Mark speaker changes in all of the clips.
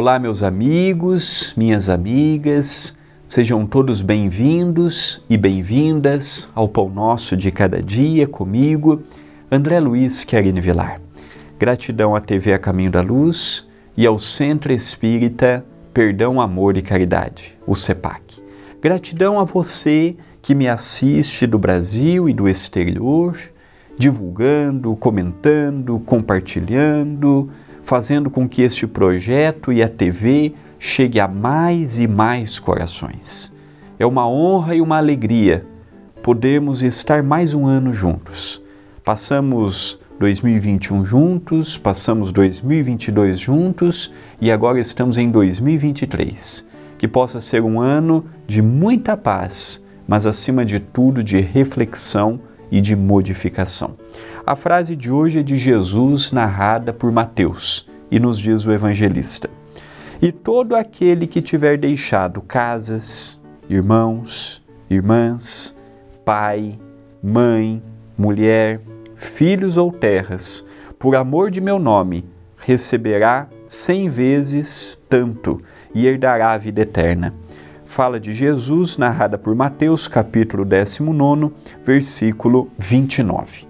Speaker 1: Olá, meus amigos, minhas amigas, sejam todos bem-vindos e bem-vindas ao Pão Nosso de Cada Dia comigo, André Luiz Querine Vilar. Gratidão à TV A Caminho da Luz e ao Centro Espírita Perdão, Amor e Caridade, o CEPAC. Gratidão a você que me assiste do Brasil e do exterior, divulgando, comentando, compartilhando, fazendo com que este projeto e a TV chegue a mais e mais corações. É uma honra e uma alegria podermos estar mais um ano juntos. Passamos 2021 juntos, passamos 2022 juntos e agora estamos em 2023. Que possa ser um ano de muita paz, mas acima de tudo de reflexão e de modificação. A frase de hoje é de Jesus, narrada por Mateus, e nos diz o evangelista: E todo aquele que tiver deixado casas, irmãos, irmãs, pai, mãe, mulher, filhos ou terras, por amor de meu nome, receberá cem vezes tanto e herdará a vida eterna. Fala de Jesus, narrada por Mateus, capítulo 19, versículo 29.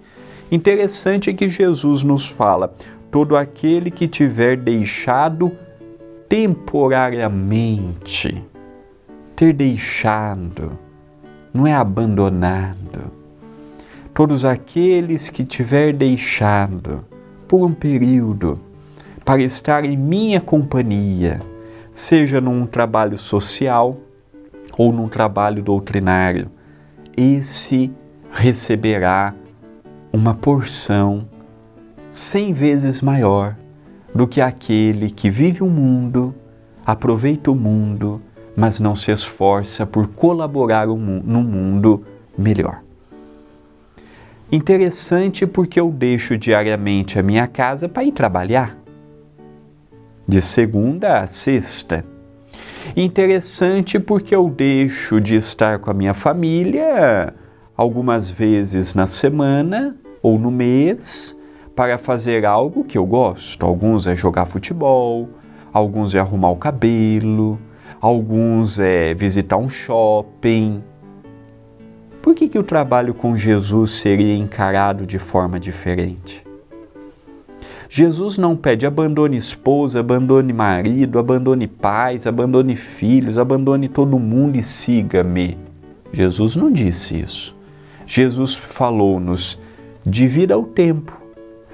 Speaker 1: Interessante é que Jesus nos fala: todo aquele que tiver deixado temporariamente, ter deixado, não é abandonado. Todos aqueles que tiver deixado por um período para estar em minha companhia, seja num trabalho social ou num trabalho doutrinário, esse receberá uma porção cem vezes maior do que aquele que vive o mundo, aproveita o mundo, mas não se esforça por colaborar no mundo melhor. Interessante porque eu deixo diariamente a minha casa para ir trabalhar, de segunda a sexta. Interessante porque eu deixo de estar com a minha família algumas vezes na semana ou no mês para fazer algo que eu gosto. Alguns é jogar futebol, alguns é arrumar o cabelo, alguns é visitar um shopping. Por que, que o trabalho com Jesus seria encarado de forma diferente? Jesus não pede abandone esposa, abandone marido, abandone pais, abandone filhos, abandone todo mundo e siga-me. Jesus não disse isso. Jesus falou-nos: divida o tempo.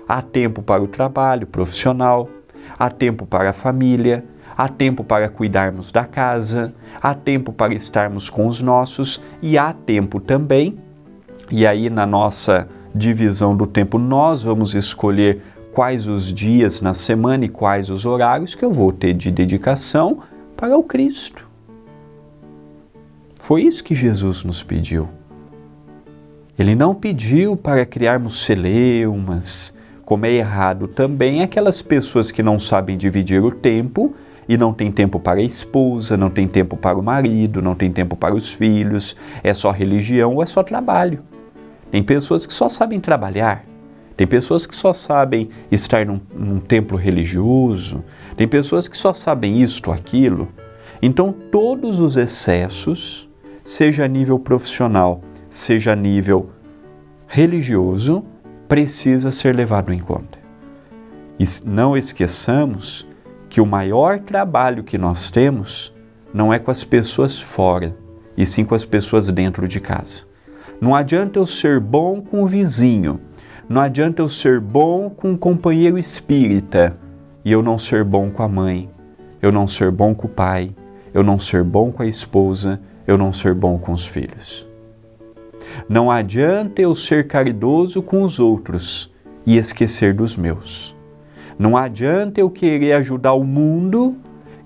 Speaker 1: Há tempo para o trabalho profissional, há tempo para a família, há tempo para cuidarmos da casa, há tempo para estarmos com os nossos e há tempo também. E aí, na nossa divisão do tempo, nós vamos escolher quais os dias na semana e quais os horários que eu vou ter de dedicação para o Cristo. Foi isso que Jesus nos pediu. Ele não pediu para criarmos celeumas, como é errado também aquelas pessoas que não sabem dividir o tempo e não tem tempo para a esposa, não tem tempo para o marido, não tem tempo para os filhos, é só religião ou é só trabalho. Tem pessoas que só sabem trabalhar, tem pessoas que só sabem estar num, num templo religioso, tem pessoas que só sabem isto ou aquilo. Então, todos os excessos, seja a nível profissional, seja a nível religioso, precisa ser levado em conta. E não esqueçamos que o maior trabalho que nós temos não é com as pessoas fora, e sim com as pessoas dentro de casa. Não adianta eu ser bom com o vizinho, não adianta eu ser bom com o companheiro espírita e eu não ser bom com a mãe, eu não ser bom com o pai, eu não ser bom com a esposa, eu não ser bom com os filhos. Não adianta eu ser caridoso com os outros e esquecer dos meus. Não adianta eu querer ajudar o mundo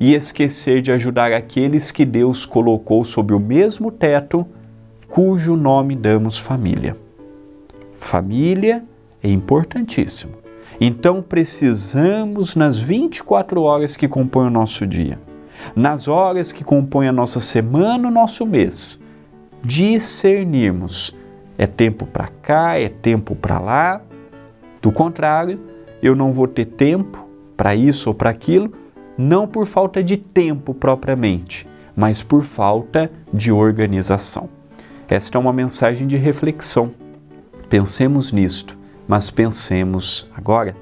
Speaker 1: e esquecer de ajudar aqueles que Deus colocou sob o mesmo teto, cujo nome damos família. Família é importantíssimo. Então precisamos, nas 24 horas que compõem o nosso dia, nas horas que compõem a nossa semana, o nosso mês, discernirmos. É tempo para cá, é tempo para lá. Do contrário, eu não vou ter tempo para isso ou para aquilo, não por falta de tempo propriamente, mas por falta de organização. Esta é uma mensagem de reflexão. Pensemos nisto, mas pensemos agora.